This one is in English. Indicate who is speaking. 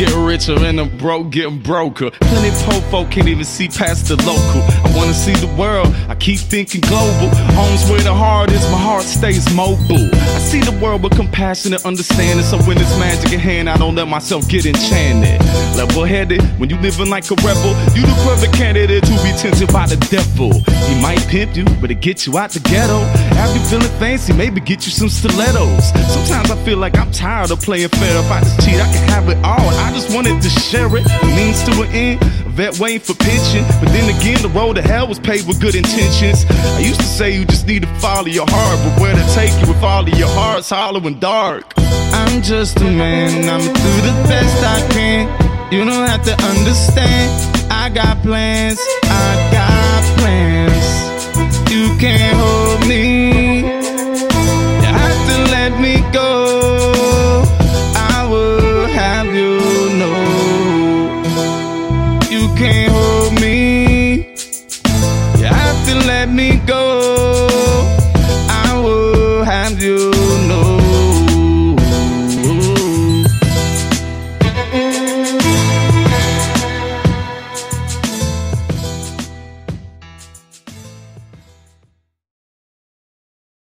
Speaker 1: get richer and the broke getting broker. Plenty poor folk can't even see past the local. I wanna see the world, I keep thinking global. Home's where stays mobile. I see the world with compassion and understanding. So when it's magic in hand, I don't let myself get enchanted. Level headed, when you living like a rebel, you the perfect candidate to be tempted by the devil. He might pimp you, but it get you out the ghetto. Have you feeling fancy, maybe get you some stilettos. Sometimes I feel like I'm tired of playing fair. If I just cheat, I can have it all. I just wanted to share it. Means to an end, vet waiting for pension. But then again, road to hell was paved with good intentions. I used to say you just need to follow your heart, but where to take you if all of your heart's hollow and dark? I'm just a man, I'ma do the best I can. You don't have to understand. I got plans, I